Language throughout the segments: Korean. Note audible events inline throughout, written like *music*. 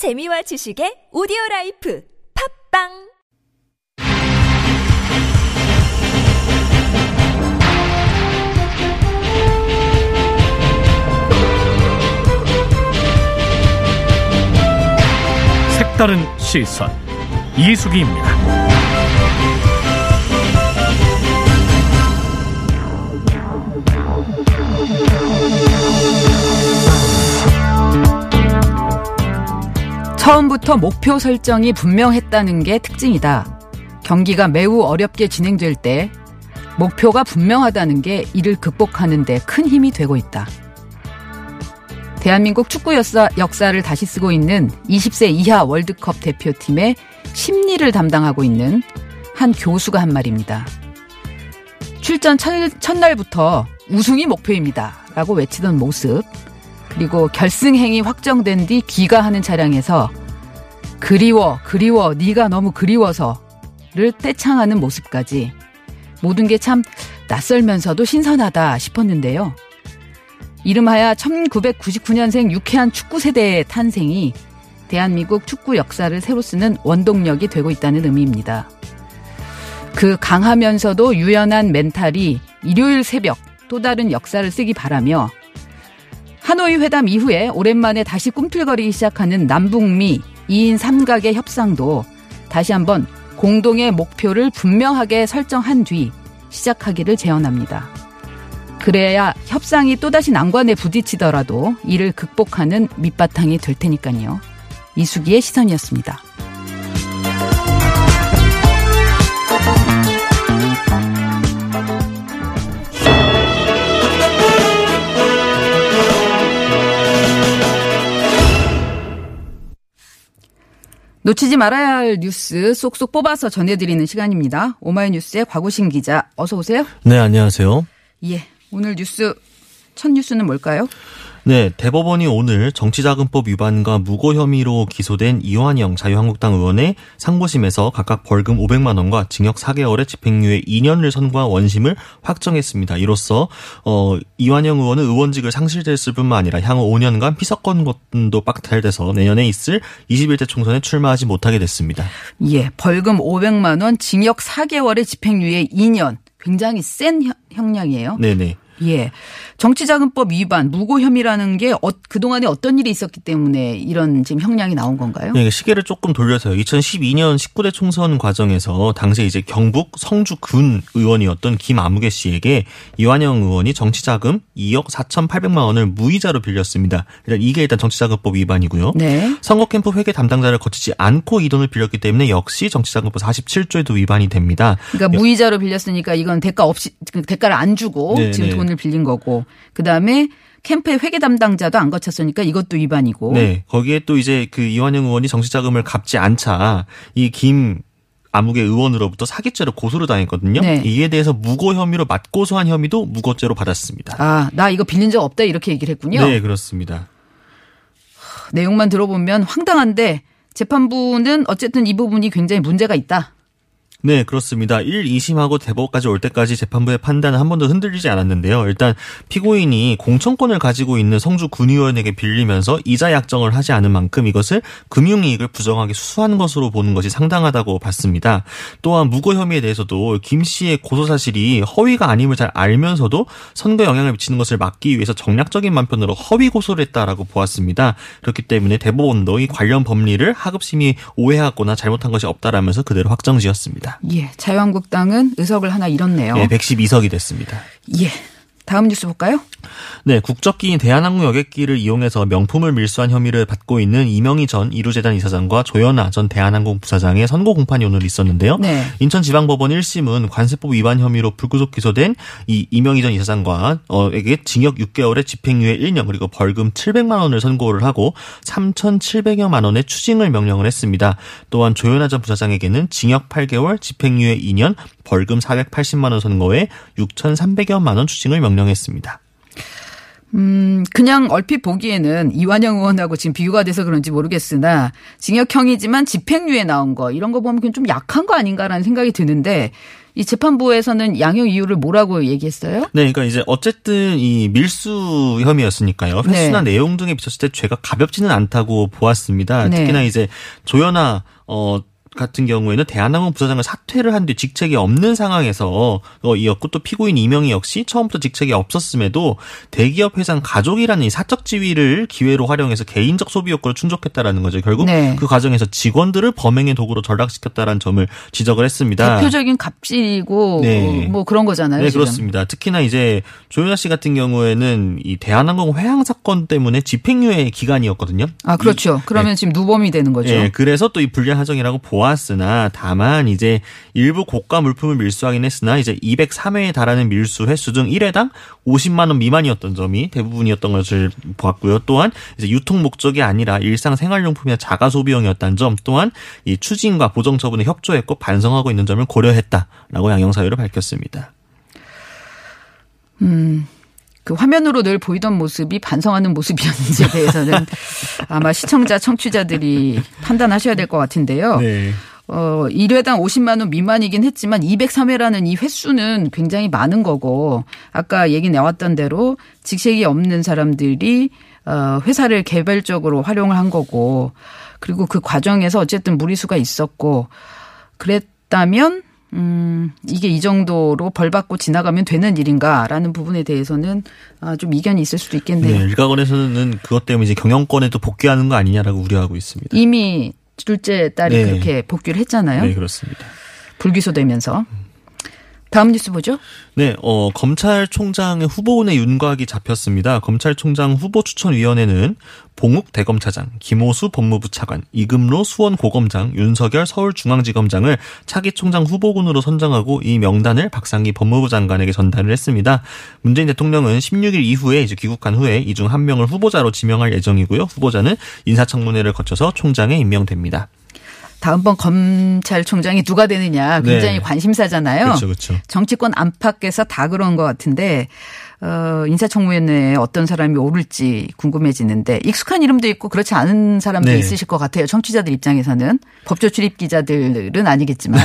재미와 지식의 오디오 라이프 팝빵 색다른 시선 이수기입니다. 처음부터 목표 설정이 분명했다는 게 특징이다. 경기가 매우 어렵게 진행될 때 목표가 분명하다는 게 이를 극복하는 데 큰 힘이 되고 있다. 대한민국 축구 역사, 역사를 다시 쓰고 있는 20세 이하 월드컵 대표팀의 심리를 담당하고 있는 한 교수가 한 말입니다. 출전 첫, 첫날부터 우승이 목표입니다. 라고 외치던 모습. 그리고 결승행이 확정된 뒤 귀가하는 차량에서 그리워, 그리워, 네가 너무 그리워서를 떼창하는 모습까지 모든 게 참 낯설면서도 신선하다 싶었는데요. 이름하여 1999년생 유쾌한 축구 세대의 탄생이 대한민국 축구 역사를 새로 쓰는 원동력이 되고 있다는 의미입니다. 그 강하면서도 유연한 멘탈이 일요일 새벽 또 다른 역사를 쓰기 바라며 하노이 회담 이후에 오랜만에 다시 꿈틀거리기 시작하는 남북미 2인 3각의 협상도 다시 한번 공동의 목표를 분명하게 설정한 뒤 시작하기를 제언합니다. 그래야 협상이 또다시 난관에 부딪히더라도 이를 극복하는 밑바탕이 될 테니까요. 이수기의 시선이었습니다. 놓치지 말아야 할 뉴스 쏙쏙 뽑아서 전해드리는 시간입니다. 오마이뉴스의 곽우신 기자, 어서 오세요. 네, 안녕하세요. 예, 오늘 뉴스 첫 뉴스는 뭘까요? 네, 대법원이 오늘 정치자금법 위반과 무고 혐의로 기소된 이완영 자유한국당 의원의 상고심에서 각각 벌금 500만 원과 징역 4개월의 집행유예 2년을 선고한 원심을 확정했습니다. 이로써 어 이완영 의원은 의원직을 상실됐을 뿐만 아니라 향후 5년간 피서권도 박탈돼서 내년에 있을 21대 총선에 출마하지 못하게 됐습니다. 예, 벌금 500만 원, 징역 4개월의 집행유예 2년. 굉장히 센 형량이에요. 네네. 예. 정치자금법 위반, 무고 혐의라는 게 어, 그동안에 어떤 일이 있었기 때문에 이런 지금 형량이 나온 건가요? 네, 시계를 조금 돌려서요. 2012년 19대 총선 과정에서 당시에 이제 경북 성주군 의원이었던 김아무개 씨에게 이완영 의원이 정치자금 2억 4,800만 원을 무이자로 빌렸습니다. 일단 이게 일단 정치자금법 위반이고요. 네. 선거 캠프 회계 담당자를 거치지 않고 이 돈을 빌렸기 때문에 역시 정치자금법 47조에도 위반이 됩니다. 그러니까 무이자로 빌렸으니까 이건 대가 없이 대가를 안 주고 네, 지금 네. 돈을 빌린 거고 그다음에 캠프의 회계 담당자도 안 거쳤으니까 이것도 위반이고. 네, 거기에 또 이제 그 이완영 의원이 정치 자금을 갚지 않자 이김 아무개 의원으로부터 사기죄로 고소를 당했거든요. 네. 이에 대해서 무고 혐의로 맞고소한 혐의도 무고죄로 받았습니다. 아, 나 이거 빌린 적 없다 이렇게 얘기를 했군요. 네, 그렇습니다. 내용만 들어보면 황당한데 재판부는 어쨌든 이 부분이 굉장히 문제가 있다. 네, 그렇습니다. 1, 2심하고 대법까지 올 때까지 재판부의 판단은 한 번도 흔들리지 않았는데요. 일단 피고인이 공천권을 가지고 있는 성주 군의원에게 빌리면서 이자 약정을 하지 않은 만큼 이것을 금융이익을 부정하게 수수한 것으로 보는 것이 상당하다고 봤습니다. 또한 무고 혐의에 대해서도 김 씨의 고소 사실이 허위가 아님을 잘 알면서도 선거 영향을 미치는 것을 막기 위해서 정략적인 만편으로 허위 고소를 했다라고 보았습니다. 그렇기 때문에 대법원도 이 관련 법리를 하급심이 오해하거나 잘못한 것이 없다라면서 그대로 확정지었습니다. 예, 자유한국당은 의석을 하나 잃었네요. 예, 112석이 됐습니다. 예. 다음 뉴스 볼까요? 네, 국적기인 대한항공 여객기를 이용해서 명품을 밀수한 혐의를 받고 있는 이명희 전 이루재단 이사장과 조연아 전 대한항공 부사장의 선고 공판이 오늘 있었는데요. 네. 인천지방법원 1심은 관세법 위반 혐의로 불구속 기소된 이 이명희 전 이사장과 어에게 징역 6개월의 집행유예 1년 그리고 벌금 700만 원을 선고를 하고 3,700여만 원의 추징을 명령을 했습니다. 또한 조연아 전 부사장에게는 징역 8개월, 집행유예 2년, 벌금 480만 원 선고에 6,300여만 원 추징을 명령했습니다. 음, 그냥 얼핏 보기에는 이완영 의원하고 지금 비교가 돼서 그런지 모르겠으나 징역형이지만 집행유예 나온 거 이런 거 보면 좀 약한 거 아닌가라는 생각이 드는데 이 재판부에서는 양형 이유를 뭐라고 얘기했어요? 네, 그러니까 이제 어쨌든 이 밀수 혐의였으니까요. 횟수나 네. 내용 등에 비쳤을 때 죄가 가볍지는 않다고 보았습니다. 네. 특히나 이제 조연아 어 같은 경우에는 대한항공 부사장을 사퇴를 한 뒤 직책이 없는 상황에서 어, 이었고 또 피고인 이명희 역시 처음부터 직책이 없었음에도 대기업 회장 가족이라는 이 사적 지위를 기회로 활용해서 개인적 소비 욕구를 충족했다라는 거죠. 결국 네. 그 과정에서 직원들을 범행의 도구로 전락시켰다라는 점을 지적을 했습니다. 대표적인 갑질이고 네. 뭐 그런 거잖아요. 네, 지금. 그렇습니다. 특히나 이제 조윤아 씨 같은 경우에는 이 대한항공 회항 사건 때문에 집행유예 기간이었거든요. 아 그렇죠. 그러면 지금 누범이 되는 거죠. 예, 그래서 또 이 불리한 사정이라고 보 았으나 다만 이제 일부 고가 물품을 밀수하긴 했으나 이제 203회에 달하는 밀수 횟수 중 1회당 50만 원 미만이었던 점이 대부분이었던 것을 보았고요. 또한 이제 유통 목적이 아니라 일상 생활용품이나 자가 소비용이었다는 점 또한 이 추진과 보정 처분에 협조했고 반성하고 있는 점을 고려했다라고 양형 사유를 밝혔습니다. 그 화면으로 늘 보이던 모습이 반성하는 모습이었는지에 대해서는 *laughs* 아마 시청자, 청취자들이 판단하셔야 될 것 같은데요. 네. 어, 1회당 50만 원 미만이긴 했지만 203회라는 이 횟수는 굉장히 많은 거고 아까 얘기 나왔던 대로 직책이 없는 사람들이 어, 회사를 개별적으로 활용을 한 거고 그리고 그 과정에서 어쨌든 무리수가 있었고 그랬다면 음, 이게 이 정도로 벌 받고 지나가면 되는 일인가라는 부분에 대해서는 아, 좀 이견이 있을 수도 있겠네요. 네, 일각원에서는 그것 때문에 이제 경영권에도 복귀하는 거 아니냐라고 우려하고 있습니다. 이미 둘째 딸이 네. 그렇게 복귀를 했잖아요. 네, 그렇습니다. 불기소되면서. 다음 뉴스 보죠. 네, 어, 검찰총장의 후보군의 윤곽이 잡혔습니다. 검찰총장 후보 추천위원회는 봉욱 대검차장, 김호수 법무부 차관, 이금로 수원 고검장, 윤석열 서울중앙지검장을 차기 총장 후보군으로 선정하고 이 명단을 박상기 법무부 장관에게 전달을 했습니다. 문재인 대통령은 16일 이후에 이제 귀국한 후에 이 중 한 명을 후보자로 지명할 예정이고요. 후보자는 인사청문회를 거쳐서 총장에 임명됩니다. 다음번 검찰총장이 누가 되느냐 굉장히 네. 관심사잖아요. 그렇죠, 그렇죠. 정치권 안팎에서 다 그런 것 같은데 어, 인사청문회에 어떤 사람이 오를지 궁금해지는데 익숙한 이름도 있고 그렇지 않은 사람도 네. 있으실 것 같아요. 청취자들 입장에서는 법조 출입 기자들은 아니겠지만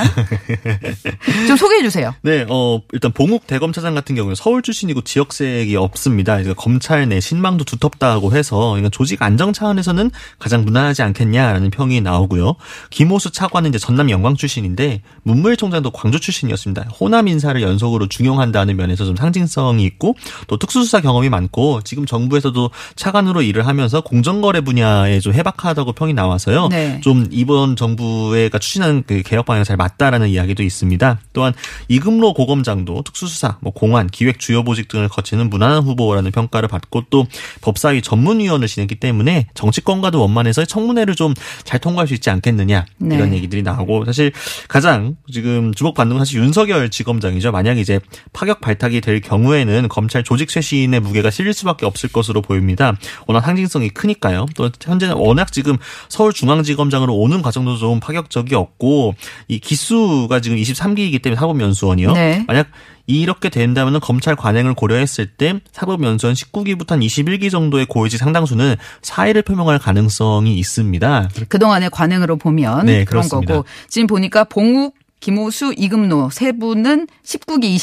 *laughs* 좀 소개해 주세요. 네, 어, 일단 봉욱 대검차장 같은 경우는 서울 출신이고 지역색이 없습니다. 이제 검찰 내 신망도 두텁다고 해서 그러니까 조직 안정 차원에서는 가장 무난하지 않겠냐라는 평이 나오고요. 김호수 차관은 이제 전남 영광 출신인데 문무일 총장도 광주 출신이었습니다. 호남 인사를 연속으로 중용한다는 면에서 좀 상징성이 있고 또 특수수사 경험이 많고 지금 정부에서도 차관으로 일을 하면서 공정거래 분야에 좀 해박하다고 평이 나와서요. 네. 좀 이번 정부가 추진하는 그 개혁 방향 잘 맞다라는 이야기도 있습니다. 또한 이금로 고검장도 특수수사, 뭐 공안, 기획 주요 보직 등을 거치는 무난한 후보라는 평가를 받고 또 법사위 전문위원을 지냈기 때문에 정치권과도 원만해서 청문회를 좀 잘 통과할 수 있지 않겠느냐 네. 이런 얘기들이 나오고 사실 가장 지금 주목받는 건 사실 윤석열 지검장이죠. 만약 이제 파격 발탁이 될 경우에는 검찰 조직 쇄신의 무게가 실릴 수밖에 없을 것으로 보입니다. 워낙 상징성이 크니까요. 또 현재는 워낙 지금 서울중앙지검장으로 오는 과정도 좀 파격적이었고 이 기수가 지금 23기이기 때문에 사법연수원이요. 네. 만약 이렇게 된다면 검찰 관행을 고려했을 때 사법연수원 19기부터 한 21기 정도의 고위직 상당수는 사의를 표명할 가능성이 있습니다. 그동안의 관행으로 보면 네, 그런 그렇습니다. 거고 지금 보니까 봉욱, 김호수, 이금노 세 분은 19기,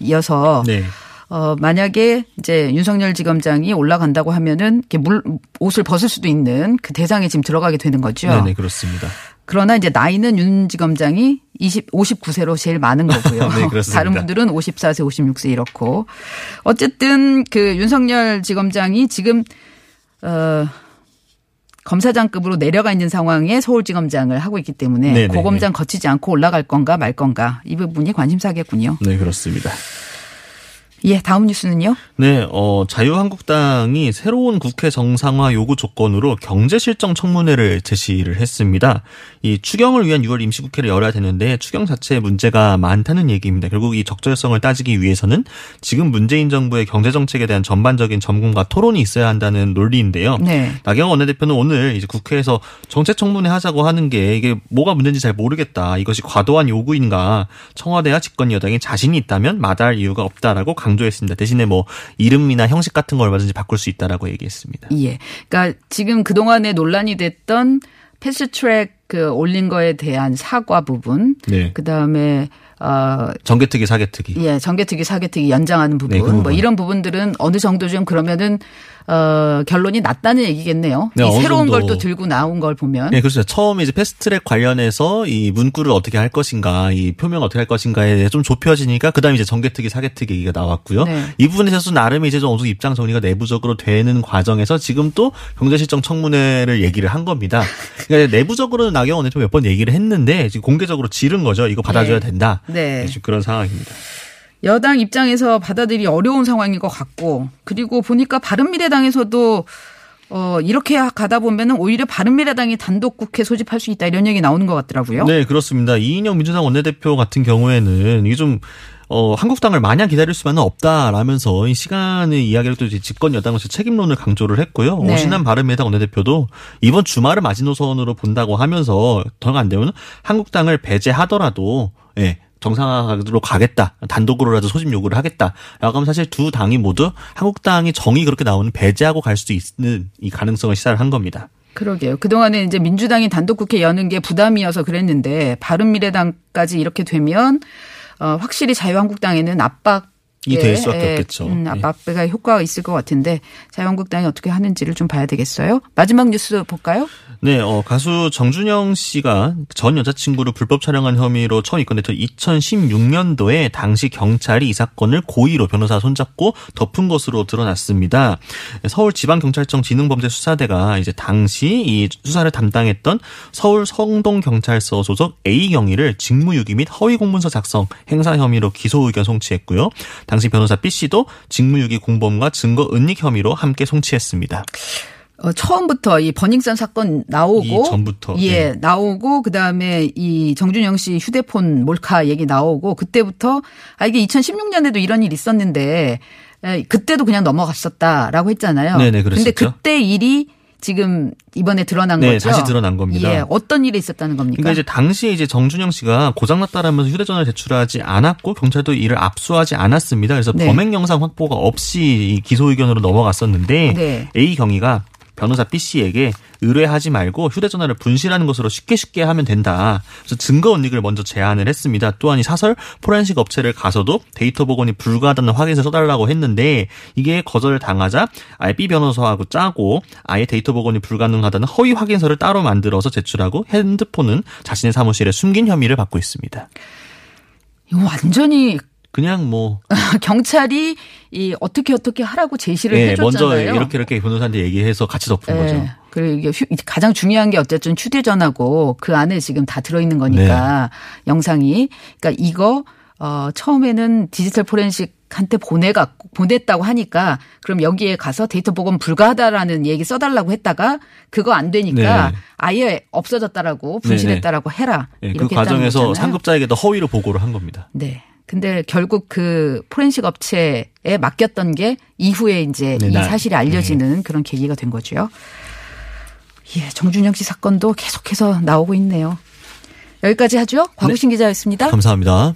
20기여서 네. 어, 만약에 이제 윤석열 지검장이 올라간다고 하면은 이렇게 물, 옷을 벗을 수도 있는 그 대상에 지금 들어가게 되는 거죠. 네네 그렇습니다. 그러나 이제 나이는 윤 지검장이 20, 59세로 제일 많은 거고요. *laughs* 네, 그렇습니다. 다른 분들은 54세, 56세 이렇고. 어쨌든 그 윤석열 지검장이 지금, 어, 검사장급으로 내려가 있는 상황에 서울지검장을 하고 있기 때문에 네네. 고검장 거치지 않고 올라갈 건가 말 건가 이 부분이 관심사겠군요. 네 그렇습니다. 예, 다음 뉴스는요. 네, 어, 자유한국당이 새로운 국회 정상화 요구 조건으로 경제실정 청문회를 제시를 했습니다. 이 추경을 위한 6월 임시국회를 열어야 되는데 추경 자체에 문제가 많다는 얘기입니다. 결국 이 적절성을 따지기 위해서는 지금 문재인 정부의 경제정책에 대한 전반적인 점검과 토론이 있어야 한다는 논리인데요. 네. 나경원 원내대표는 오늘 이제 국회에서 정책 청문회 하자고 하는 게 이게 뭐가 문제인지 잘 모르겠다. 이것이 과도한 요구인가. 청와대와 집권 여당이 자신이 있다면 마다할 이유가 없다라고 강 조했습니다. 대신에 뭐 이름이나 형식 같은 걸 얼마든지 바꿀 수 있다라고 얘기했습니다. 예. 그러니까 지금 그동안에 논란이 됐던 패스트트랙 그 올린 거에 대한 사과 부분, 네. 그 다음에 어 정개특위 사개특위. 예, 정개특위 사개특위 연장하는 부분, 네, 그뭐 부분. 이런 부분들은 어느 정도 좀 그러면은 어 결론이 났다는 얘기겠네요. 네, 이 새로운 걸. 또 들고 나온 걸 보면 네, 그렇죠. 처음에 이제 패스트트랙 관련해서 이 문구를 어떻게 할 것인가, 이 표명 어떻게 할 것인가에 대해 좀 좁혀지니까 그다음에 이제 정개특위, 사개특위 얘기가 나왔고요. 네. 이 부분에 대해서 나름의 이제 좀 어느 정도 입장 정리가 내부적으로 되는 과정에서 지금 또 경제실정 청문회를 얘기를 한 겁니다. 그러니까 내부적으로는 나경원 대표 몇 번 얘기를 했는데 지금 공개적으로 지른 거죠. 이거 받아줘야 네. 된다. 네. 지금 그런 상황입니다. 여당 입장에서 받아들이 어려운 상황인 것 같고 그리고 보니까 바른미래당에서도 어 이렇게 가다 보면은 오히려 바른미래당이 단독 국회 소집할 수 있다 이런 얘기 나오는 것 같더라고요. 네, 그렇습니다. 이인영 민주당 원내대표 같은 경우에는 이게 좀 어, 한국당을 마냥 기다릴 수만은 없다라면서 이 시간의 이야기를 또 이제 집권 여당으로서 책임론을 강조를 했고요. 네. 오신환 바른미래당 원내대표도 이번 주말을 마지노선으로 본다고 하면서 더 안 되면 한국당을 배제하더라도 예. 정상화로 가겠다. 단독으로라도 소집 요구를 하겠다. 라고 하면 사실 두 당이 모두 한국당이 정이 그렇게 나오는 배제하고 갈 수도 있는 이 가능성을 시사를 한 겁니다. 그러게요. 그동안에 이제 민주당이 단독 국회 여는 게 부담이어서 그랬는데 바른미래당까지 이렇게 되면 어 확실히 자유한국당에는 압박 이될 수밖에 없겠죠. 음, 네. 압박배가 효과가 있을 것 같은데 자유한국당이 어떻게 하는지를 좀 봐야 되겠어요. 마지막 뉴스 볼까요? 네, 어, 가수 정준영 씨가 전 여자친구를 불법 촬영한 혐의로 처음 입건됐던 2016년도에 당시 경찰이 이 사건을 고의로 변호사 손잡고 덮은 것으로 드러났습니다. 서울지방경찰청 지능범죄수사대가 이제 당시 이 수사를 담당했던 서울 성동경찰서 소속 A 경위를 직무유기 및 허위 공문서 작성 행사 혐의로 기소 의견 송치했고요. 당시 변호사 B 씨도 직무유기 공범과 증거 은닉 혐의로 함께 송치했습니다. 어, 처음부터 이 버닝썬 사건 나오고 이 전부터, 예 네. 나오고 그 다음에 이 정준영 씨 휴대폰 몰카 얘기 나오고 그때부터 아 이게 2016년에도 이런 일 있었는데 에, 그때도 그냥 넘어갔었다라고 했잖아요. 네네, 그랬었죠. 그때 일이 지금 이번에 드러난 네, 거죠. 다시 드러난 겁니다. 예, 어떤 일이 있었다는 겁니까? 그러니까 이제 당시에 이제 정준영 씨가 고장났다라면서 휴대전화를 제출하지 않았고 경찰도 이를 압수하지 않았습니다. 그래서 네. 범행 영상 확보가 없이 이 기소 의견으로 넘어갔었는데 네. A 경위가 변호사 B 씨에게 의뢰하지 말고 휴대전화를 분실하는 것으로 쉽게 쉽게 하면 된다. 그래서 증거 은닉을 먼저 제안을 했습니다. 또한 이 사설 포렌식 업체를 가서도 데이터 복원이 불가하다는 확인서 써달라고 했는데 이게 거절을 당하자 아예 B 변호사하고 짜고 아예 데이터 복원이 불가능하다는 허위 확인서를 따로 만들어서 제출하고 핸드폰은 자신의 사무실에 숨긴 혐의를 받고 있습니다. 이거 완전히 그냥 뭐 *laughs* 경찰이 이 어떻게 어떻게 하라고 제시를 예, 해줬잖아요. 먼저 이렇게 이렇게 변호사한테 얘기해서 같이 덮은 거죠. 예. 그리고 이게 휴- 가장 중요한 게 어쨌든 휴대전화고 그 안에 지금 다 들어있는 거니까 네. 영상이. 그러니까 이거 어 처음에는 디지털 포렌식 한테 보내가 보냈다고 하니까 그럼 여기에 가서 데이터 복원 불가하다라는 얘기 써달라고 했다가 그거 안 되니까 네. 아예 없어졌다라고 분실했다라고 해라 예, 그 과정에서 거잖아요. 상급자에게도 허위로 보고를 한 겁니다. 네. 근데 결국 그 포렌식 업체에 맡겼던 게 이후에 이제 네, 이 나- 사실이 알려지는 그런 계기가 된 거죠. 예, 정준영 씨 사건도 계속해서 나오고 있네요. 여기까지 하죠. 곽우신 기자였습니다. 감사합니다.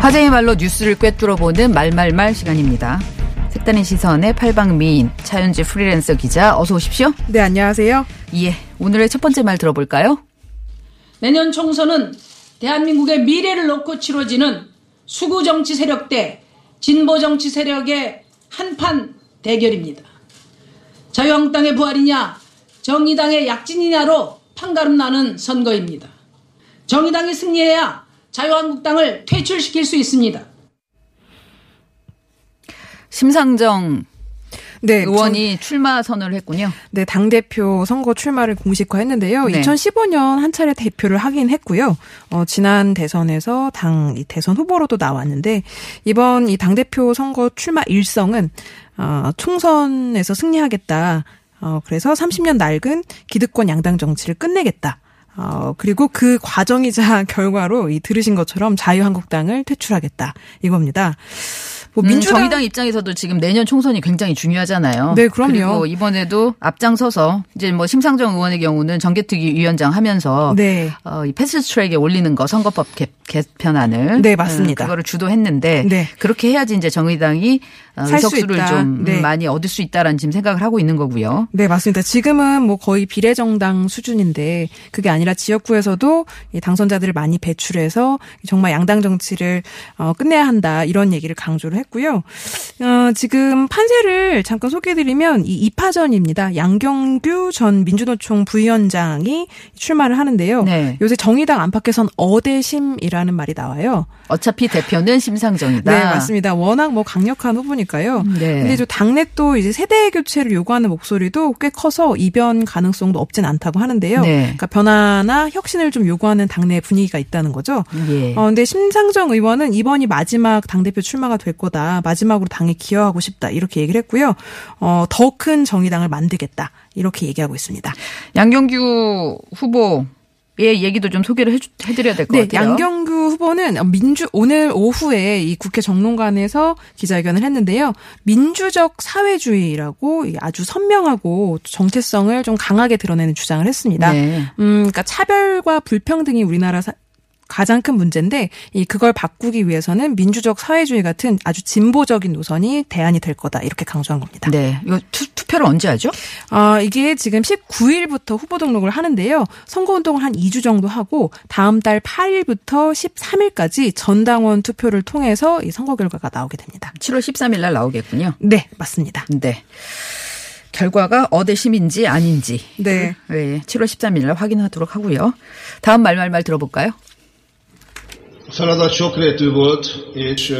화제의 말로 뉴스를 꿰뚫어보는 말말말 시간입니다. 색다른 시선의 팔방 미인 차윤지 프리랜서 기자 어서 오십시오. 네, 안녕하세요. 예, 오늘의 첫 번째 말 들어볼까요? 내년 총선은 대한민국의 미래를 놓고 치러지는 수구 정치 세력 대 진보 정치 세력의 한판 대결입니다. 자유한국당의 부활이냐 정의당의 약진이냐로 판가름 나는 선거입니다. 정의당이 승리해야 자유한국당을 퇴출시킬 수 있습니다. 심상정 네, 의원이 출마 선언을 했군요. 네, 당 대표 선거 출마를 공식화했는데요. 네. 2015년 한 차례 대표를 하긴 했고요. 어, 지난 대선에서 당이 대선 후보로도 나왔는데 이번 이 당 대표 선거 출마 일성은 어, 총선에서 승리하겠다. 어, 그래서 30년 낡은 기득권 양당 정치를 끝내겠다. 어, 그리고 그 과정이자 *laughs* 결과로 이 들으신 것처럼 자유한국당을 퇴출하겠다. 이겁니다. 뭐 음, 민주당 정의당 입장에서도 지금 내년 총선이 굉장히 중요하잖아요. 네, 그럼요. 그리고 이번에도 앞장서서 이제 뭐 심상정 의원의 경우는 정개특위 위원장 하면서 네. 어, 이 패스트트랙에 올리는 거 선거법 개, 개편안을 네, 맞습니다. 음, 그거를 주도했는데 네. 그렇게 해야지 이제 정의당이 의석수를 있다. 좀 음, 네. 많이 얻을 수 있다라는 지금 생각을 하고 있는 거고요. 네, 맞습니다. 지금은 뭐 거의 비례정당 수준인데 그게 아니라 지역구에서도 이 당선자들을 많이 배출해서 정말 양당 정치를 어, 끝내야 한다 이런 얘기를 강조를 했고요. 어, 지금 판세를 잠깐 소개해드리면 이 2파전입니다. 양경규 전 민주노총 부위원장이 출마를 하는데요. 네. 요새 정의당 안팎에선 어대심이라는 말이 나와요. 어차피 대표는 심상정이다. 네, 맞습니다. 워낙 뭐 강력한 후보니까요. 네. 근데 저 당내 또 이제 세대 교체를 요구하는 목소리도 꽤 커서 이변 가능성도 없진 않다고 하는데요. 네. 그러니까 변화나 혁신을 좀 요구하는 당내 분위기가 있다는 거죠. 예. 어, 근데 심상정 의원은 이번이 마지막 당대표 출마가 될 거다. 마지막으로 당에 기여 하고 싶다. 이렇게 얘기를 했고요. 어, 더 큰 정의당을 만들겠다. 이렇게 얘기하고 있습니다. 양경규 후보의 얘기도 좀 소개를 해주, 해드려야 될것 네, 같아요. 양경규 후보는 민주 오늘 오후에 이 국회 정론관에서 기자회견을 했는데요. 민주적 사회주의라고 아주 선명하고 정체성을 좀 강하게 드러내는 주장을 했습니다. 네. 음, 그러니까 차별과 불평등이 우리나라 사- 가장 큰 문제인데 이 그걸 바꾸기 위해서는 민주적 사회주의 같은 아주 진보적인 노선이 대안이 될 거다 이렇게 강조한 겁니다. 네. 이거 투, 투표를 언제 하죠? 아, 이게 지금 19일부터 후보 등록을 하는데요. 선거 운동을 한 2주 정도 하고 다음 달 8일부터 13일까지 전당원 투표를 통해서 이 선거 결과가 나오게 됩니다. 7월 13일 날 나오겠군요. 네, 맞습니다. 네. 결과가 어대심인지 아닌지. 네. 네. 7월 13일 날 확인하도록 하고요. 다음 말말말 들어볼까요? Feladat sokrétű volt, és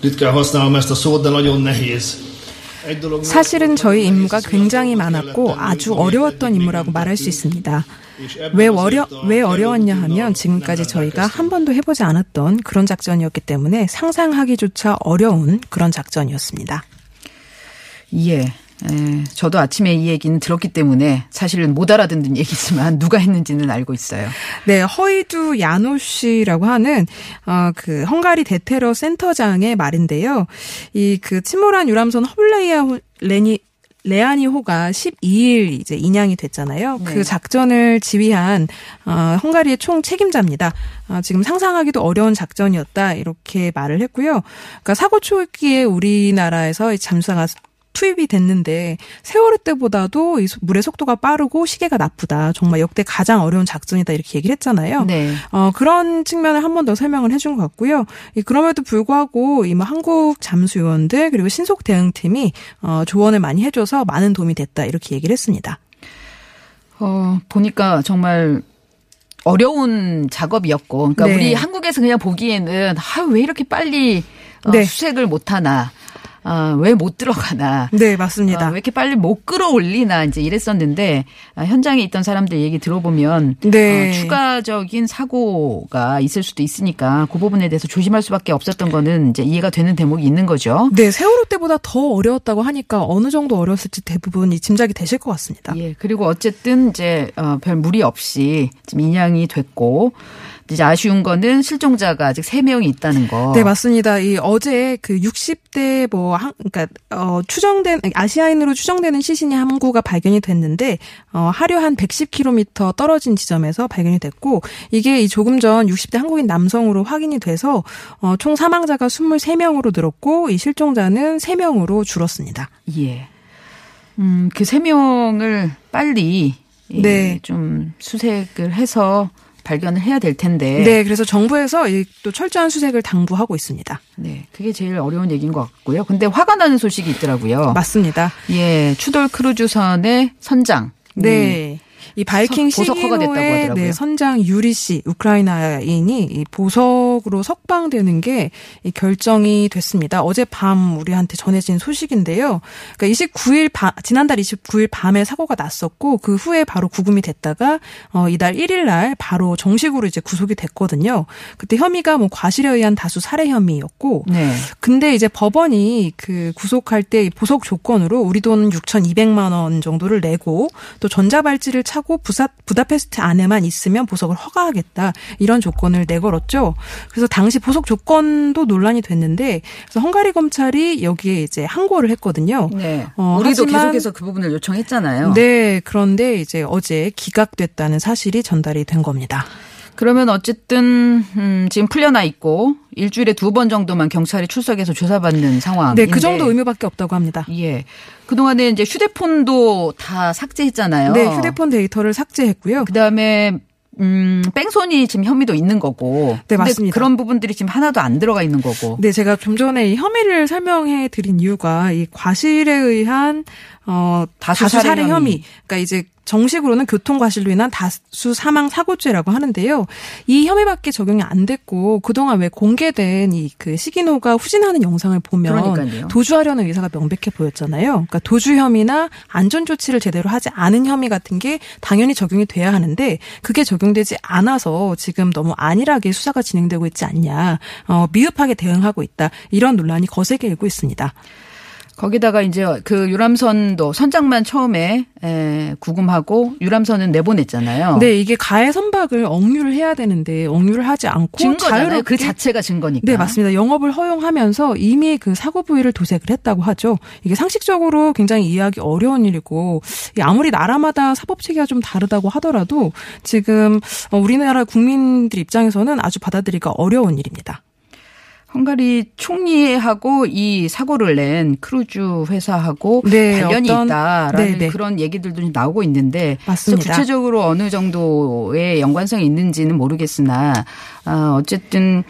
ritkán használom ezt a szót, de nagyon nehéz. 사실은 저희 임무가 굉장히 많았고 아주 어려웠던 임무라고 말할 수 있습니다. 왜 어려 왜 어려웠냐 하면 지금까지 저희가 한 번도 해보지 않았던 그런 작전이었기 때문에 상상하기조차 어려운 그런 작전이었습니다. 예. 에, 저도 아침에 이 얘기는 들었기 때문에 사실은 못 알아듣는 얘기지만 누가 했는지는 알고 있어요. 네, 허이두 야노시라고 하는 어 그 헝가리 대테러 센터장의 말인데요. 이 그 침몰한 유람선 허블레이아 호- 레니 레아니호가 12일 이제 인양이 됐잖아요. 네. 그 작전을 지휘한 어, 헝가리의 총 책임자입니다. 어, 지금 상상하기도 어려운 작전이었다 이렇게 말을 했고요. 그러니까 사고 초기에 우리나라에서 이 잠수사가 투입이 됐는데 세월호 때보다도 이 소- 물의 속도가 빠르고 시계가 나쁘다. 정말 역대 가장 어려운 작전이다 이렇게 얘기를 했잖아요. 네. 어, 그런 측면을 한 번 더 설명을 해준 것 같고요. 이, 그럼에도 불구하고 이 뭐 한국 잠수 요원들 그리고 신속 대응팀이 어, 조언을 많이 해줘서 많은 도움이 됐다 이렇게 얘기를 했습니다. 어, 보니까 정말 어려운 작업이었고, 그러니까 네. 우리 한국에서 그냥 보기에는 아, 왜 이렇게 빨리 어, 네. 수색을 못 하나, 아, 왜 못 들어가나. 네, 맞습니다. 어, 왜 이렇게 빨리 못 끌어올리나 이제 이랬었는데 아, 현장에 있던 사람들 얘기 들어보면 네. 어, 추가적인 사고가 있을 수도 있으니까 그 부분에 대해서 조심할 수밖에 없었던 거는 이제 이해가 되는 대목이 있는 거죠. 네, 세월호 때보다 더 어려웠다고 하니까 어느 정도 어려웠을지 대부분 이 짐작이 되실 것 같습니다. 예, 그리고 어쨌든 이제 어, 별 무리 없이 지금 인양이 됐고 이제 아쉬운 거는 실종자가 아직 3명이 있다는 거. 네, 맞습니다. 이 어제 그 60대 뭐 한, 그러니까 어 추정된 아시아인으로 추정되는 시신이 한 구가 발견이 됐는데 어 하류 한 110km 떨어진 지점에서 발견이 됐고 이게 이 조금 전 60대 한국인 남성으로 확인이 돼서 어총 사망자가 23명으로 늘었고 이 실종자는 3명으로 줄었습니다. 예. 음, 그 3명을 빨리 예, 네. 좀 수색을 해서 발견을 해야 될 텐데. 네, 그래서 정부에서 이또 철저한 수색을 당부하고 있습니다. 네, 그게 제일 어려운 얘기인 것 같고요. 근데 화가 나는 소식이 있더라고요. 맞습니다. 예, 추돌 크루즈선의 선장. 네. 이 바이킹 시기노의 하더라고요. 네, 선장 유리 씨 우크라이나인이 이 보석으로 석방되는 게 이 결정이 됐습니다. 어젯밤 우리한테 전해진 소식인데요. 그러니까 29일 밤 지난달 29일 밤에 사고가 났었고 그 후에 바로 구금이 됐다가 어 이달 1일 날 바로 정식으로 이제 구속이 됐거든요. 그때 혐의가 뭐 과실에 의한 다수 살해 혐의였고 네. 근데 이제 법원이 그 구속할 때이 보석 조건으로 우리 돈 6,200만 원 정도를 내고 또 전자발찌를 차고 부사, 부다페스트 안에만 있으면 보석을 허가하겠다 이런 조건을 내걸었죠. 그래서 당시 보석 조건도 논란이 됐는데 그래서 헝가리 검찰이 여기에 이제 항고를 했거든요. 네. 어, 우리도 계속해서 그 부분을 요청했잖아요. 네, 그런데 이제 어제 기각됐다는 사실이 전달이 된 겁니다. 그러면 어쨌든 음, 지금 풀려나 있고 일주일에 두 번 정도만 경찰이 출석해서 조사받는 상황. 네, 그 정도 의미밖에 없다고 합니다. 예. 그동안에 이제 휴대폰도 다 삭제했잖아요. 네, 휴대폰 데이터를 삭제했고요. 그다음에 음, 뺑소니 지금 혐의도 있는 거고. 네, 맞습니다. 그런 부분들이 지금 하나도 안 들어가 있는 거고. 네, 제가 좀 전에 이 혐의를 설명해 드린 이유가 이 과실에 의한 어 다수 살해 살해 혐의. 혐의. 그러니까 이제 정식으로는 교통과실로 인한 다수 사망 사고죄라고 하는데요. 이 혐의밖에 적용이 안 됐고 그동안 왜 공개된 이 그 시기노가 후진하는 영상을 보면 그러니까요. 도주하려는 의사가 명백해 보였잖아요. 그러니까 도주 혐의나 안전 조치를 제대로 하지 않은 혐의 같은 게 당연히 적용이 돼야 하는데 그게 적용되지 않아서 지금 너무 안일하게 수사가 진행되고 있지 않냐. 어, 미흡하게 대응하고 있다. 이런 논란이 거세게 일고 있습니다. 거기다가 이제 그 유람선도 선장만 처음에 에, 구금하고 유람선은 내보냈잖아요. 네, 이게 가해 선박을 억류를 해야 되는데 억류를 하지 않고. 그 자유롭게 자체가 증거니까. 네, 맞습니다. 영업을 허용하면서 이미 그 사고 부위를 도색을 했다고 하죠. 이게 상식적으로 굉장히 이해하기 어려운 일이고 이 아무리 나라마다 사법 체계가 좀 다르다고 하더라도 지금 어, 우리나라 국민들 입장에서는 아주 받아들이기가 어려운 일입니다. 헝가리 총리하고 이 사고를 낸 크루즈 회사하고 네, 관련이 어떤- 있다라는 네, 네. 그런 얘기들도 좀 나오고 있는데 맞습니다. 구체적으로 어느 정도의 연관성이 있는지는 모르겠으나 아, 어쨌든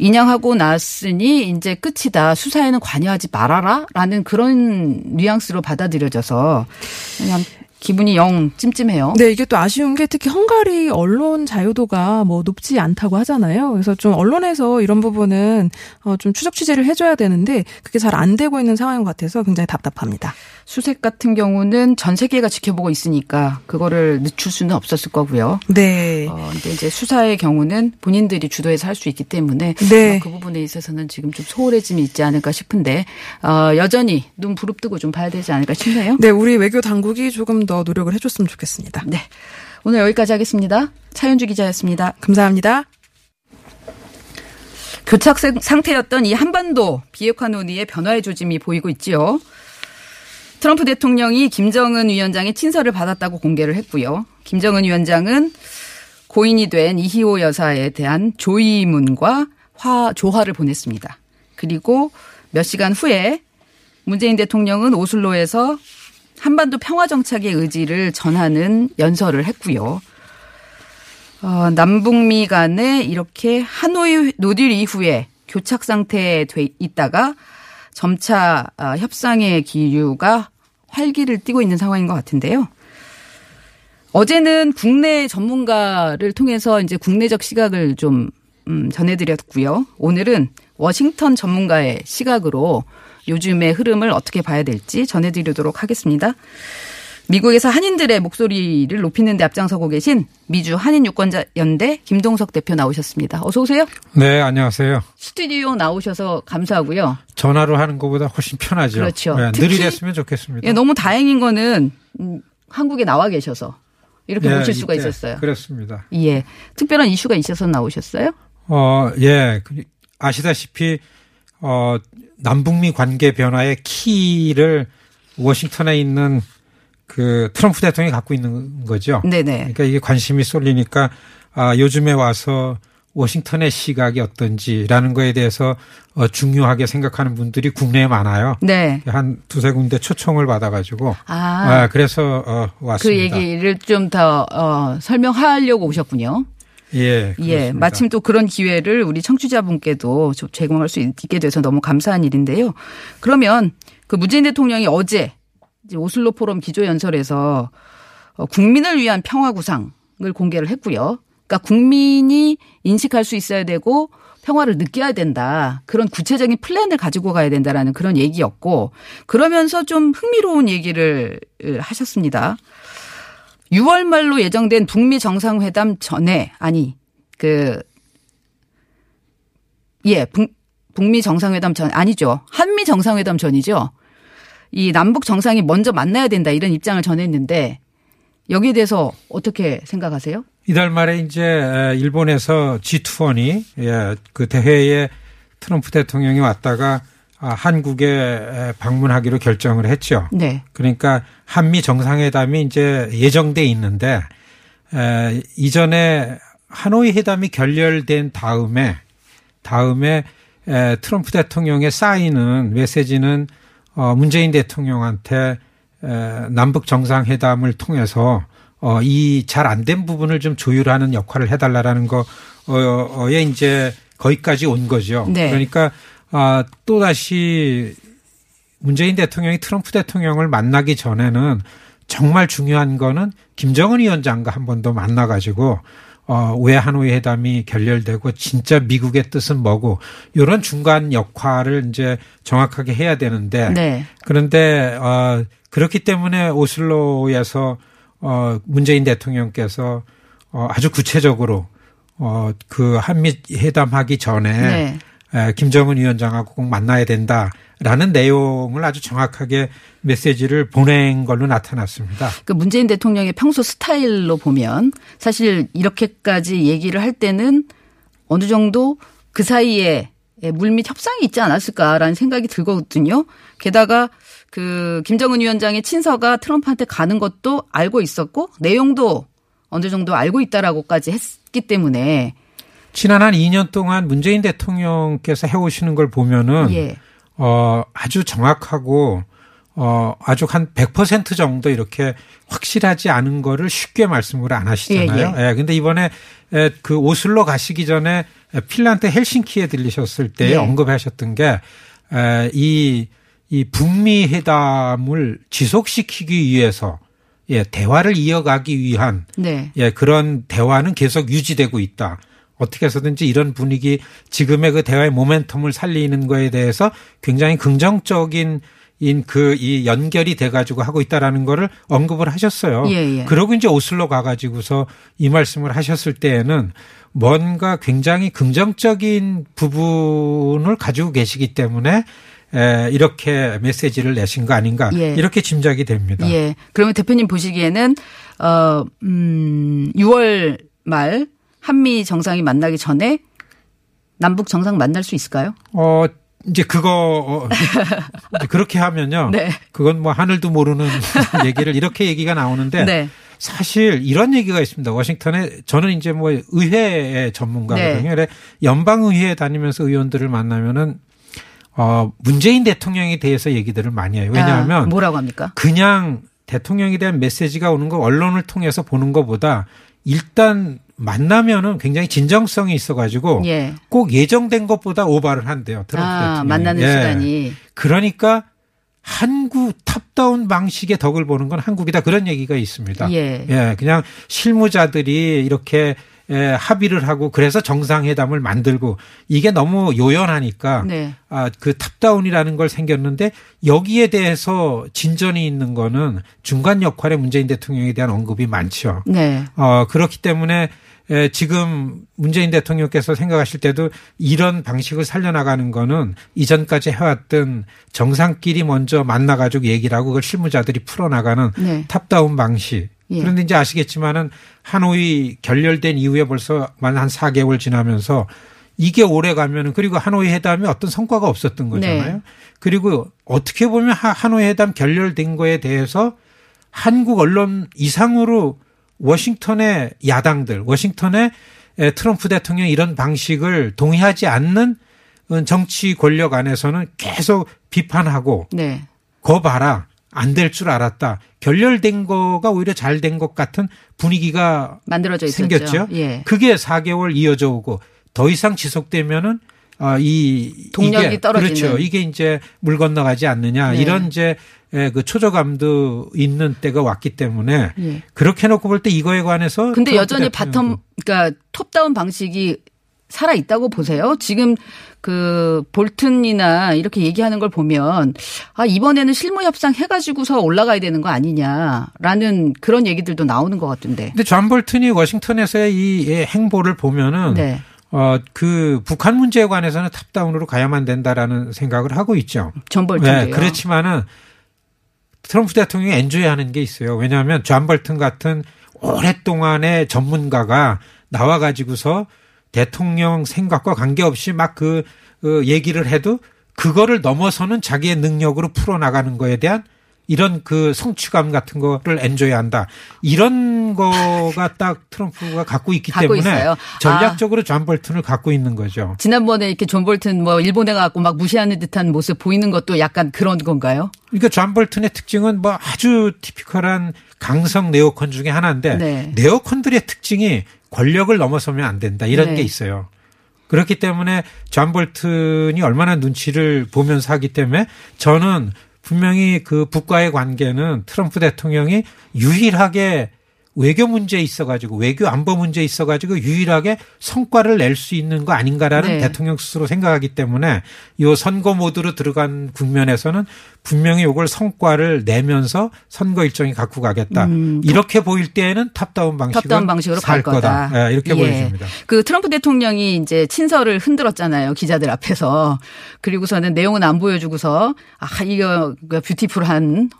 인양하고 났으니 이제 끝이다. 수사에는 관여하지 말아라 라는 그런 뉘앙스로 받아들여져서 그냥 기분이 영 찜찜해요. 네, 이게 또 아쉬운 게 특히 헝가리 언론 자유도가 뭐 높지 않다고 하잖아요. 그래서 좀 언론에서 이런 부분은 어, 좀 추적 취재를 해줘야 되는데 그게 잘 안 되고 있는 상황인 것 같아서 굉장히 답답합니다. 수색 같은 경우는 전 세계가 지켜보고 있으니까 그거를 늦출 수는 없었을 거고요. 네. 어, 근데 이제 수사의 경우는 본인들이 주도해서 할 수 있기 때문에 네. 어, 그 부분에 있어서는 지금 좀 소홀해짐이 있지 않을까 싶은데 어, 여전히 눈 부릅뜨고 좀 봐야 되지 않을까 싶네요. 네, 우리 외교 당국이 조금 더 노력을 해줬으면 좋겠습니다. 네. 오늘 여기까지 하겠습니다. 차윤주 기자였습니다. 감사합니다. 교착 생- 상태였던 이 한반도 비핵화 논의의 변화의 조짐이 보이고 있지요. 트럼프 대통령이 김정은 위원장의 친서를 받았다고 공개를 했고요. 김정은 위원장은 고인이 된 이희호 여사에 대한 조의문과 화, 조화를 보냈습니다. 그리고 몇 시간 후에 문재인 대통령은 오슬로에서 한반도 평화 정착의 의지를 전하는 연설을 했고요. 어, 남북미 간에 이렇게 하노이 노딜 이후에 교착 상태에 돼 있다가 점차 아, 협상의 기류가 활기를 띠고 있는 상황인 것 같은데요. 어제는 국내 전문가를 통해서 이제 국내적 시각을 좀 음, 전해드렸고요. 오늘은 워싱턴 전문가의 시각으로 요즘의 흐름을 어떻게 봐야 될지 전해드리도록 하겠습니다. 미국에서 한인들의 목소리를 높이는 데 앞장서고 계신 미주 한인 유권자 연대 김동석 대표 나오셨습니다. 어서 오세요. 네, 안녕하세요. 스튜디오 나오셔서 감사하고요. 전화로 하는 것보다 훨씬 편하죠. 그렇죠. 네, 느리랬으면 좋겠습니다. 예, 너무 다행인 거는 음, 한국에 나와 계셔서 이렇게 예, 모실 수가 이때 있었어요. 그렇습니다. 예. 특별한 이슈가 있어서 나오셨어요? 어, 예. 그- 아시다시피, 어, 남북미 관계 변화의 키를 워싱턴에 있는 그 트럼프 대통령이 갖고 있는 거죠. 네네. 그러니까 이게 관심이 쏠리니까 아, 요즘에 와서 워싱턴의 시각이 어떤지라는 거에 대해서 어, 중요하게 생각하는 분들이 국내에 많아요. 네. 한 두세 군데 초청을 받아가지고 아, 아, 그래서 어, 그 왔습니다. 얘기를 좀 더 어, 설명하려고 오셨군요. 예, 예, 그렇습니다. 마침 또 그런 기회를 우리 청취자분께도 좀 제공할 수 있게 돼서 너무 감사한 일인데요. 그러면 그 문재인 대통령이 어제 이제 오슬로 포럼 기조연설에서 어, 국민을 위한 평화 구상을 공개를 했고요. 그러니까 국민이 인식할 수 있어야 되고 평화를 느껴야 된다. 그런 구체적인 플랜을 가지고 가야 된다라는 그런 얘기였고 그러면서 좀 흥미로운 얘기를 으, 하셨습니다. 6월 말로 예정된 북미 정상회담 전에 아니 그 예, 북, 북미 정상회담 전 아니죠. 한미 정상회담 전이죠. 이 남북 정상이 먼저 만나야 된다 이런 입장을 전했는데 여기에 대해서 어떻게 생각하세요? 이달 말에 이제 에, 일본에서 G2원이 예, 그 대회에 트럼프 대통령이 왔다가 아, 한국에 에, 방문하기로 결정을 했죠. 네. 그러니까 한미 정상회담이 이제 예정돼 있는데 에, 이전에 하노이 회담이 결렬된 다음에 다음에 에, 트럼프 대통령의 쌓이는 메시지는 어, 문재인 대통령한테 에, 남북 정상회담을 통해서 어, 이 잘 안 된 부분을 좀 조율하는 역할을 해달라라는 거에 이제 거기까지 온 거죠. 네. 그러니까 아, 또 다시 문재인 대통령이 트럼프 대통령을 만나기 전에는 정말 중요한 거는 김정은 위원장과 한 번 더 만나가지고 어, 왜 하노이 회담이 결렬되고 진짜 미국의 뜻은 뭐고 이런 중간 역할을 이제 정확하게 해야 되는데 네. 그런데 어, 그렇기 때문에 오슬로에서 어, 문재인 대통령께서 어, 아주 구체적으로 어, 그 한미 회담하기 전에 네. 에, 김정은 위원장하고 꼭 만나야 된다라는 내용을 아주 정확하게 메시지를 보낸 걸로 나타났습니다. 그 문재인 대통령의 평소 스타일로 보면 사실 이렇게까지 얘기를 할 때는 어느 정도 그 사이에 물밑 협상이 있지 않았을까라는 생각이 들거든요. 게다가 그 김정은 위원장의 친서가 트럼프한테 가는 것도 알고 있었고 내용도 어느 정도 알고 있다라고까지 했기 때문에 지난 한 2년 동안 문재인 대통령께서 해오시는 걸 보면은 예. 어, 아주 정확하고 어, 아주 한 100% 정도 이렇게 확실하지 않은 거를 쉽게 말씀을 안 하시잖아요. 예, 예. 근데 이번에 에, 그 오슬로 가시기 전에 핀란드 헬싱키에 들리셨을 때 예. 언급하셨던 게 에, 이, 이 북미 회담을 지속시키기 위해서 예, 대화를 이어가기 위한 네. 예, 그런 대화는 계속 유지되고 있다. 어떻게 해서든지 이런 분위기 지금의 그 대화의 모멘텀을 살리는 거에 대해서 굉장히 긍정적인 그이 연결이 돼 가지고 하고 있다라는 거를 언급을 하셨어요. 예, 예. 그러고 이제 오슬로 가 가지고서 이 말씀을 하셨을 때에는 뭔가 굉장히 긍정적인 부분을 가지고 계시기 때문에 에, 이렇게 메시지를 내신 거 아닌가 예. 이렇게 짐작이 됩니다. 예. 그러면 대표님 보시기에는 어, 음, 6월 말 한미 정상이 만나기 전에 남북 정상 만날 수 있을까요? 어, 이제 그거, 어, *laughs* 이제 그렇게 하면요. 네. 그건 뭐 하늘도 모르는 *laughs* 얘기를 이렇게 얘기가 나오는데 네. 사실 이런 얘기가 있습니다. 워싱턴에 저는 이제 뭐 의회 전문가거든요. 네. 그래 연방 의회에 다니면서 의원들을 만나면은 어, 문재인 대통령에 대해서 얘기들을 많이 해요. 왜냐하면 아, 뭐라고 합니까? 그냥 대통령에 대한 메시지가 오는 거 언론을 통해서 보는 것보다 일단 만나면은 굉장히 진정성이 있어가지고 예. 꼭 예정된 것보다 오바를 한대요. 트럼프 아, 대통령이. 만나는 예. 시간이. 그러니까 한국 탑다운 방식의 덕을 보는 건 한국이다 그런 얘기가 있습니다. 예. 그냥 실무자들이 이렇게 예, 합의를 하고 그래서 정상회담을 만들고 이게 너무 요원하니까 네. 아, 그 top-down이라는 걸 생겼는데 여기에 대해서 진전이 있는 거는 중간 역할의 문재인 대통령에 대한 언급이 많죠. 네. 어, 그렇기 때문에 에, 지금 문재인 대통령께서 생각하실 때도 이런 방식을 살려나가는 거는 이전까지 해왔던 정상끼리 먼저 만나가지고 얘기를 하고 그걸 실무자들이 풀어나가는 네. top-down 방식. 예. 그런데 이제 아시겠지만은 하노이 결렬된 이후에 벌써 만한 4개월 지나면서 이게 오래 가면은 그리고 하노이 회담이 어떤 성과가 없었던 거잖아요. 네. 그리고 어떻게 보면 하- 하노이 회담 결렬된 거에 대해서 한국 언론 이상으로 워싱턴의 야당들, 워싱턴의 에, 트럼프 대통령 이런 방식을 동의하지 않는 어, 정치 권력 안에서는 계속 비판하고 네. 거 봐라. 안 될 줄 알았다. 결렬된 거가 오히려 잘 된 것 같은 분위기가 만들어져 있었죠. 생겼죠. 예. 그게 4개월 이어져 오고 더 이상 지속되면은 아, 이 동력이 이게 떨어지는. 그렇죠. 이게 이제 물 건너가지 않느냐 네. 이런 이제 에, 그 초조감도 있는 때가 왔기 때문에 예. 그렇게 놓고 볼 때 이거에 관해서 근데 여전히 bottom 그러니까 top-down 방식이 살아 있다고 보세요. 지금 그 볼튼이나 이렇게 얘기하는 걸 보면 아 이번에는 실무 협상 해가지고서 올라가야 되는 거 아니냐라는 그런 얘기들도 나오는 것 같은데. 근데 존 볼튼이 워싱턴에서의 이 행보를 보면은 네. 어, 그 북한 문제에 관해서는 top-down으로 가야만 된다라는 생각을 하고 있죠. 존 볼튼도요. 네, 그렇지만은 트럼프 대통령이 enjoy 하는 게 있어요. 왜냐하면 존 볼튼 같은 오랫동안의 전문가가 나와 가지고서 대통령 생각과 관계없이 막 그 얘기를 해도 그거를 넘어서는 자기의 능력으로 풀어나가는 거에 대한 이런 그 성취감 같은 거를 enjoy 한다. 이런 거가 딱 트럼프가 갖고 있기 갖고 때문에 있어요. 전략적으로 존 볼튼을 갖고 있는 거죠. 지난번에 이렇게 존 볼튼 뭐 일본에 가고 막 무시하는 듯한 모습 보이는 것도 약간 그런 건가요? 그러니까 존 볼튼의 특징은 뭐 아주 typical한 강성 네오콘 중에 하나인데 네. 네오콘들의 특징이 권력을 넘어서면 안 된다 이런 네. 게 있어요. 그렇기 때문에 존 볼튼이 얼마나 눈치를 보면서 하기 때문에 저는 분명히 그 북과의 관계는 트럼프 대통령이 유일하게 외교 문제에 있어가지고 외교 안보 문제에 있어가지고 유일하게 성과를 낼 수 있는 거 아닌가라는 네. 대통령 스스로 생각하기 때문에 이 선거 모드로 들어간 국면에서는 분명히 이걸 성과를 내면서 선거 일정이 갖고 가겠다. 이렇게 보일 때에는 top-down 방식은 음. top-down 방식으로 살갈 거다. 예, 이렇게 예. 보여집니다. 그 트럼프 대통령이 이제 친서를 흔들었잖아요. 기자들 앞에서. 그리고서는 내용은 안 보여주고서 아, 이거 그 beautiful한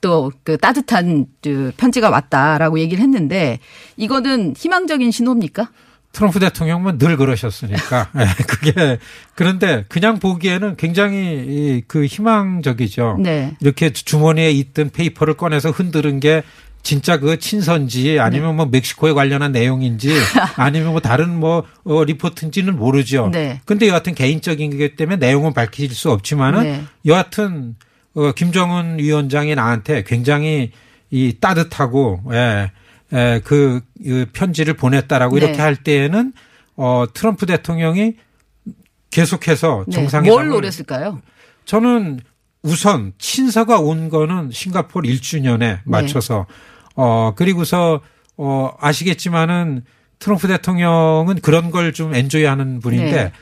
또그 따뜻한 그 편지가 왔다라고 얘기를 했는데 이거는 희망적인 신호입니까? 트럼프 대통령은 늘 그러셨으니까. *laughs* 예, 그게 그런데 그냥 보기에는 굉장히 이그 희망적이죠. 네. 이렇게 주머니에 있던 paper를 꺼내서 흔드는 게 진짜 그 친선지 아니면 뭐 멕시코에 관련한 내용인지 *laughs* 아니면 뭐 다른 뭐 어, 리포트인지는 모르죠. 네. 근데 여하튼 개인적인 거기 때문에 내용은 밝힐 수 없지만은 네. 여하튼 어, 김정은 위원장이 나한테 굉장히 이 따뜻하고 예, 예, 그, 그 편지를 보냈다라고 네. 이렇게 할 때에는 어, 트럼프 대통령이 계속해서 네. 정상회담을 뭘 노렸을까요? 저는 우선 친서가 온 거는 싱가포르 1주년에 맞춰서 어 그리고서 어 아시겠지만은 트럼프 대통령은 그런 걸 좀 엔조이하는 분인데 네.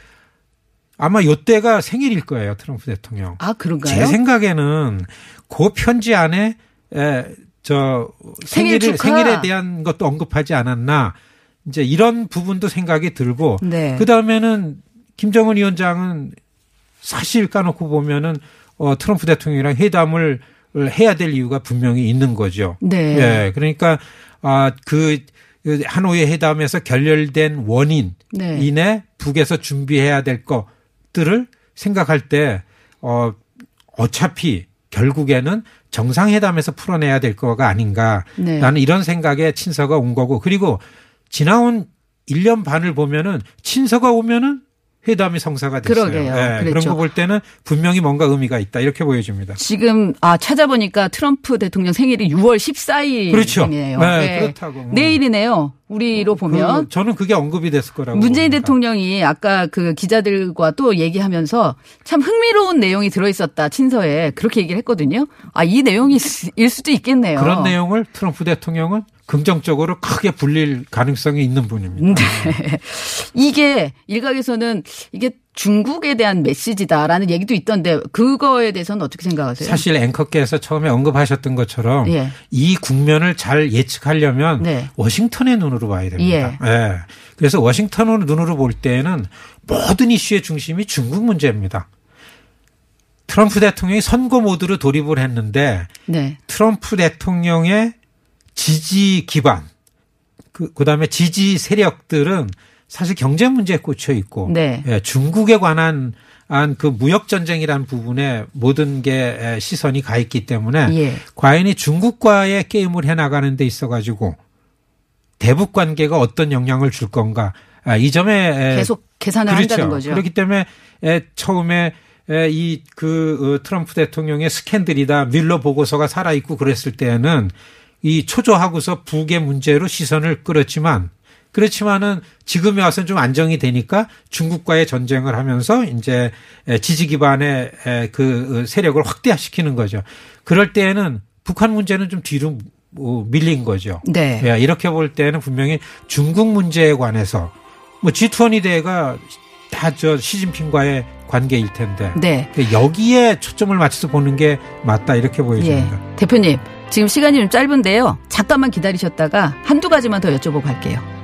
아마 요때가 생일일 거예요 트럼프 대통령. 아 그런가요? 제 생각에는 그 편지 안에 에, 저 생일 생일을. 생일에 대한 것도 언급하지 않았나 이제 이런 부분도 생각이 들고 네. 그 다음에는 김정은 위원장은 사실 까놓고 보면은 어, 트럼프 대통령이랑 회담을 해야 될 이유가 분명히 있는 거죠. 네. 예, 그러니까 아, 그, 그 하노이 회담에서 결렬된 원인 네. 이내 북에서 준비해야 될 것들을 생각할 때 어, 어차피 결국에는 정상회담에서 풀어내야 될 거가 아닌가. 네. 나는 이런 생각에 친서가 온 거고 그리고 지나온 1년 반을 보면은 친서가 오면은 회담이 성사가 됐어요. 그러게요. 예, 그런. 거 볼 때는 분명히 뭔가 의미가 있다 이렇게 보여집니다. 지금 아 찾아보니까 트럼프 대통령 생일이 6월 14일이네요. 그렇죠. 네, 그렇다고. 음. 내일이네요. 우리로 보면 그, 저는 그게 언급이 됐을 거라고. 문재인 봅니다. 대통령이 아까 그 기자들과 또 얘기하면서 참 흥미로운 내용이 들어 있었다 친서에 그렇게 얘기를 했거든요. 아 이 내용이 일 수도 있겠네요. 그런 내용을 트럼프 대통령은 긍정적으로 크게 불릴 가능성이 있는 분입니다. 네. *laughs* 이게 일각에서는 이게 중국에 대한 메시지다라는 얘기도 있던데 그거에 대해서는 어떻게 생각하세요? 사실 앵커께서 처음에 언급하셨던 것처럼 예. 이 국면을 잘 예측하려면 네. 워싱턴의 눈으로 봐야 됩니다. 예. 예. 그래서 워싱턴의 눈으로 볼 때는 모든 이슈의 중심이 중국 문제입니다. 트럼프 대통령이 선거 모드로 돌입을 했는데 네. 트럼프 대통령의 지지 기반, 그, 그 다음에 지지 세력들은 사실 경제 문제에 꽂혀 있고, 네. 예, 중국에 관한 한그 무역 전쟁이라는 부분에 모든 게 에, 시선이 가 있기 때문에 예. 과연이 중국과의 게임을 해 나가는 데 있어 가지고 대북 관계가 어떤 영향을 줄 건가 아, 이 점에 에, 계속 계산을 그렇죠. 한다는 거죠. 그렇기 때문에 에, 처음에 이 그 트럼프 대통령의 스캔들이다 밀러 보고서가 살아 있고 그랬을 때는 이 초조하고서 북의 문제로 시선을 끌었지만 그렇지만은 지금에 와서는 좀 안정이 되니까 중국과의 전쟁을 하면서 이제 지지 기반의 그 세력을 확대시키는 거죠. 그럴 때에는 북한 문제는 좀 뒤로 뭐 밀린 거죠. 네. 예, 이렇게 볼 때는 분명히 중국 문제에 관해서 뭐 G20 대회가 다 저 시진핑과의 관계일 텐데 네. 여기에 초점을 맞춰서 보는 게 맞다 이렇게 보여집니다. 예. 대표님, 지금 시간이 좀 짧은데요. 잠깐만 기다리셨다가 한두 가지만 더 여쭤보고 갈게요.